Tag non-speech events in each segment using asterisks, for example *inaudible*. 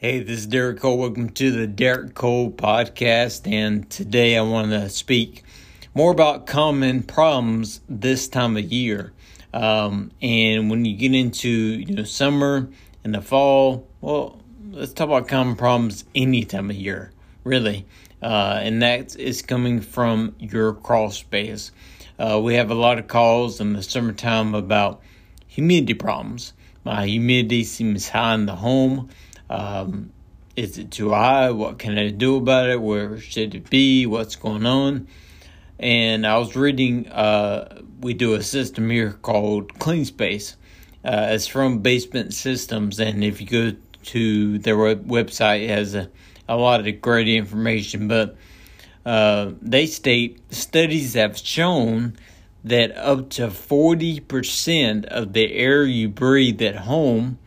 Hey, this is Derek Cole. Welcome to the Derek Cole podcast. And today I want to speak more about common problems this time of year. Um, and when you get into you know summer and the fall, well, let's talk about common problems any time of year, really. Uh, and that is coming from your crawl space. Uh, we have a lot of calls in the summertime about humidity problems. My humidity seems high in the home. Um, is it too high? What can I do about it? Where should it be? What's going on? And I was reading, uh, we do a system here called Clean Space. Uh, it's from Basement Systems, and if you go to their web- website, it has a, a lot of great information. But uh, they state studies have shown that up to 40% of the air you breathe at home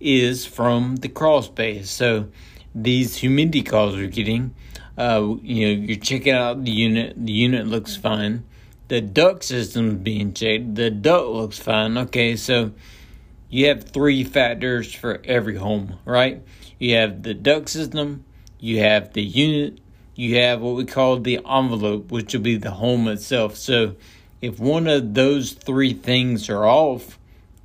is from the crawl space. So these humidity calls we're getting, uh, you know, you're checking out the unit. The unit looks fine. The duct system's being checked. The duct looks fine. Okay, so you have three factors for every home, right? You have the duct system, you have the unit, you have what we call the envelope, which will be the home itself. So if one of those three things are off,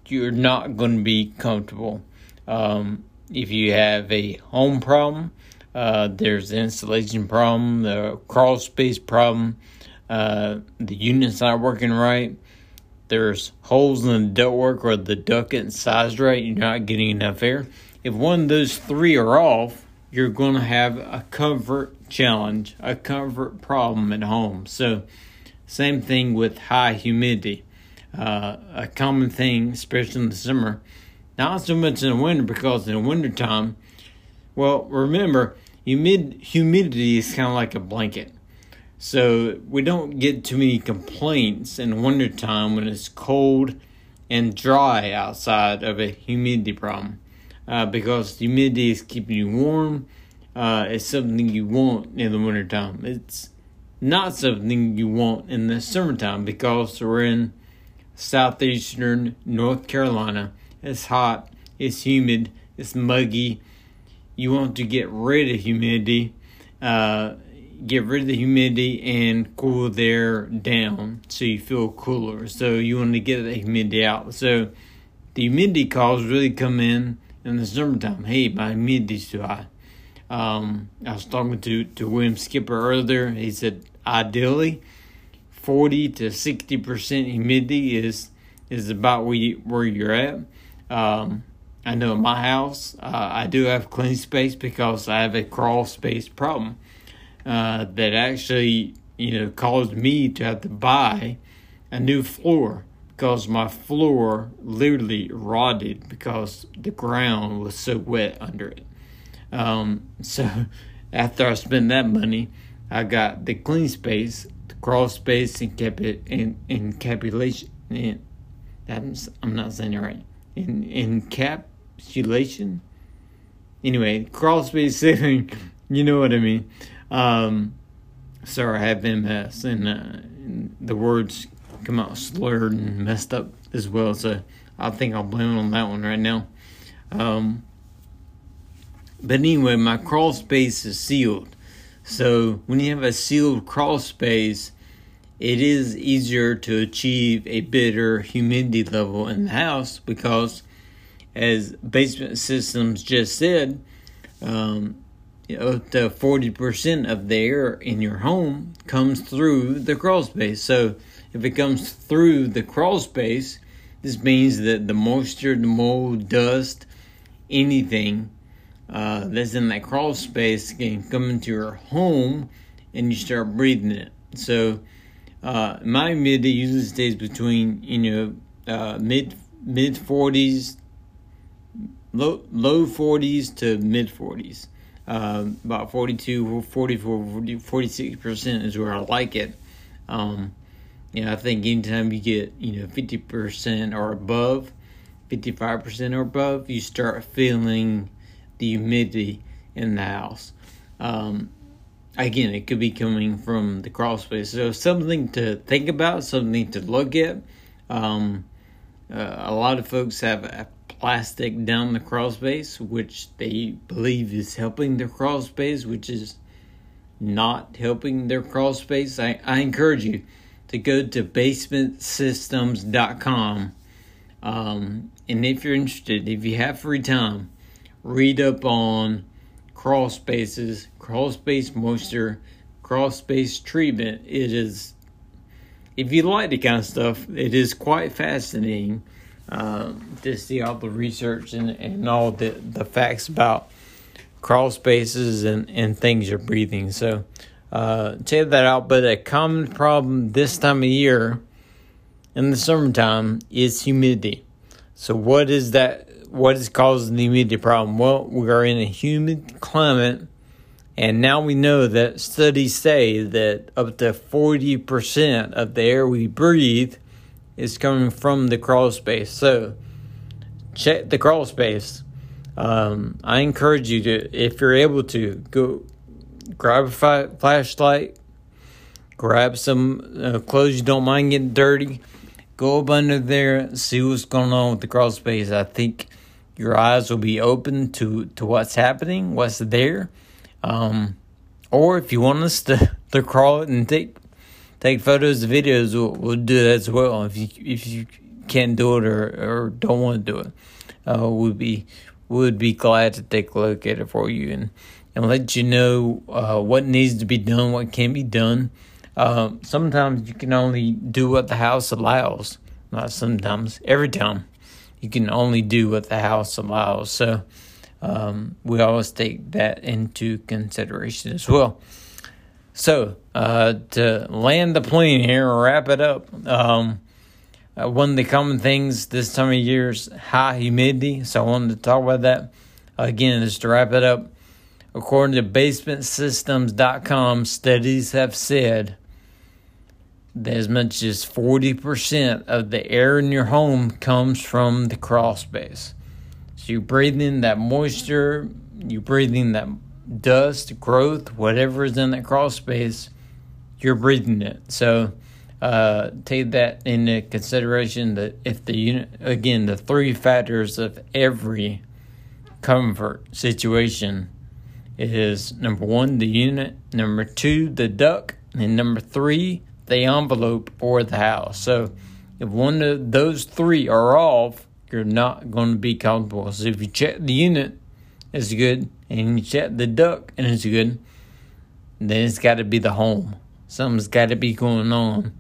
you're not going to be comfortable. Um, if you have a home problem, uh, there's the installation problem, the crawl space problem, uh, the unit's not working right. There's holes in the ductwork or the duct isn't sized right. You're not getting enough air. If one of those three are off, you're going to have a comfort challenge, a comfort problem at home. So, same thing with high humidity. Uh, a common thing, especially in the summer, not so much in the winter because in the wintertime, well, remember, humid humidity is kind of like a blanket. So we don't get too many complaints in wintertime when it's cold and dry outside of a humidity problem. Uh, because humidity is keeping you warm. Uh, it's something you want in the wintertime. It's not something you want in the summertime because we're in southeastern North Carolina it's hot, it's humid, it's muggy. You want to get rid of humidity, uh, get rid of the humidity and cool the air down so you feel cooler. So you want to get the humidity out. So the humidity calls really come in in the summertime. Hey, my humidity's too high. Um, I was talking to, to William Skipper earlier. He said ideally, forty to sixty percent humidity is is about where you, where you're at. Um, I know in my house, uh, I do have clean space because I have a crawl space problem uh, that actually, you know, caused me to have to buy a new floor because my floor literally rotted because the ground was so wet under it. Um, so *laughs* after I spent that money, I got the clean space, the crawl space, and kept it in encapsulation. And I'm not saying it right in encapsulation. Anyway, crawl space saving, you know what I mean. Um, sorry, I have MS, and, uh, and the words come out slurred and messed up as well. So I think I'll blame it on that one right now. Um, but anyway, my crawl space is sealed. So when you have a sealed crawl space, it is easier to achieve a better humidity level in the house because, as basement systems just said, um, up to 40% of the air in your home comes through the crawl space. So, if it comes through the crawl space, this means that the moisture, the mold, dust, anything uh, that's in that crawl space can come into your home and you start breathing it. So, uh, my humidity usually stays between you know uh, mid mid forties, low low forties to mid forties. Uh, about 42, 44, 46 percent is where I like it. Um, you know, I think anytime you get you know fifty percent or above, fifty five percent or above, you start feeling the humidity in the house. Um, again, it could be coming from the crawl space. So something to think about, something to look at. Um, uh, a lot of folks have a plastic down the crawl space, which they believe is helping their crawl space, which is not helping their crawl space. I, I encourage you to go to basementsystems.com. Um, and if you're interested, if you have free time, read up on crawl spaces, crawl space moisture, crawl space treatment. It is, if you like the kind of stuff, it is quite fascinating uh, to see all the research and, and all the, the facts about crawl spaces and, and things you're breathing. So, uh, check that out. But a common problem this time of year in the summertime is humidity. So, what is that? What is causing the humidity problem? Well, we are in a humid climate, and now we know that studies say that up to 40% of the air we breathe is coming from the crawl space. So, check the crawl space. Um, I encourage you to, if you're able to, go grab a fi- flashlight, grab some uh, clothes you don't mind getting dirty, go up under there, see what's going on with the crawl space. I think your eyes will be open to, to what's happening, what's there. Um, or if you want us to, *laughs* to crawl it and take take photos, videos, we'll, we'll do that as well. If you if you can't do it or, or don't want to do it, uh, we'd be would be glad to take a look at it for you and and let you know uh, what needs to be done, what can be done. Uh, sometimes you can only do what the house allows. Not sometimes, every time. You can only do what the house allows. So um, we always take that into consideration as well. So, uh, to land the plane here and wrap it up, um, uh, one of the common things this time of year is high humidity. So, I wanted to talk about that. Again, just to wrap it up, according to basementsystems.com, studies have said as much as 40% of the air in your home comes from the crawl space. So, you're breathing that moisture, you're breathing that dust, growth, whatever is in that crawl space, you're breathing it. So uh, take that into consideration that if the unit, again, the three factors of every comfort situation is number one, the unit, number two, the duct, and number three, the envelope or the house. So if one of those three are off, you're not going to be comfortable. So if you check the unit, it's good and you check the duct and it's good, then it's got to be the home. Something's got to be going on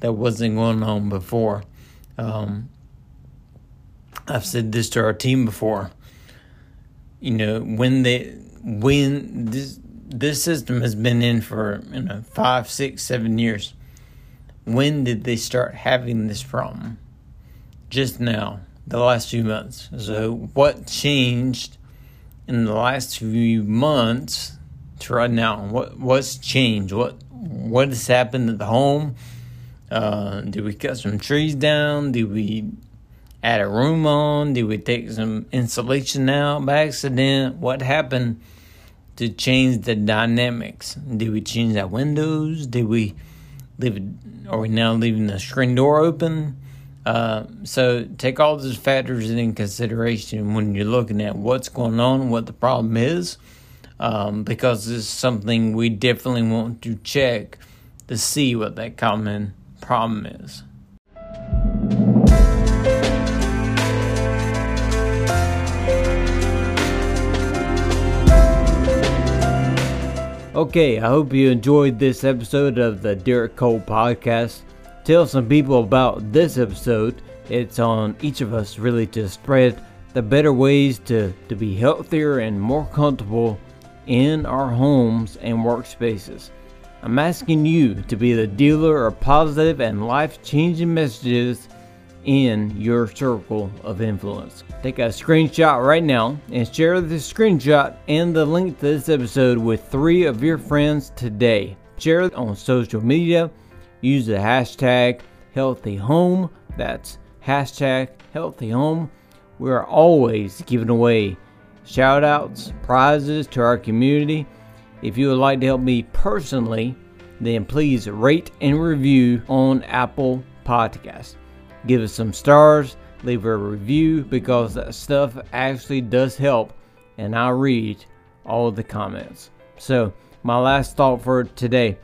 that wasn't going on before. Um, I've said this to our team before. You know, when they when this this system has been in for you know five, six, seven years. When did they start having this problem? Just now, the last few months. So, what changed in the last few months to right now? What what's changed? What what has happened at the home? Uh, did we cut some trees down? Did we add a room on? Did we take some insulation out by accident? What happened to change the dynamics? Did we change our windows? Did we leave? Are we now leaving the screen door open? Uh, so take all those factors in consideration when you're looking at what's going on, what the problem is, um, because it's something we definitely want to check to see what that common problem is. Okay, I hope you enjoyed this episode of the Derek Cole Podcast tell some people about this episode. It's on each of us really to spread the better ways to, to be healthier and more comfortable in our homes and workspaces. I'm asking you to be the dealer of positive and life changing messages in your circle of influence. Take a screenshot right now and share the screenshot and the link to this episode with three of your friends today. Share it on social media use the hashtag healthy home. That's hashtag healthy home. We're always giving away shout outs, prizes to our community. If you would like to help me personally, then please rate and review on Apple Podcasts. Give us some stars, leave a review because that stuff actually does help, and I read all the comments. So, my last thought for today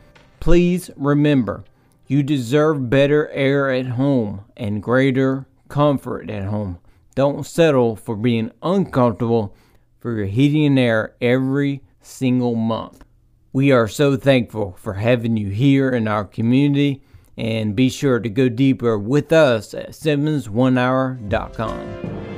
please remember you deserve better air at home and greater comfort at home. Don't settle for being uncomfortable for your heating and air every single month. We are so thankful for having you here in our community and be sure to go deeper with us at SimmonsOneHour.com.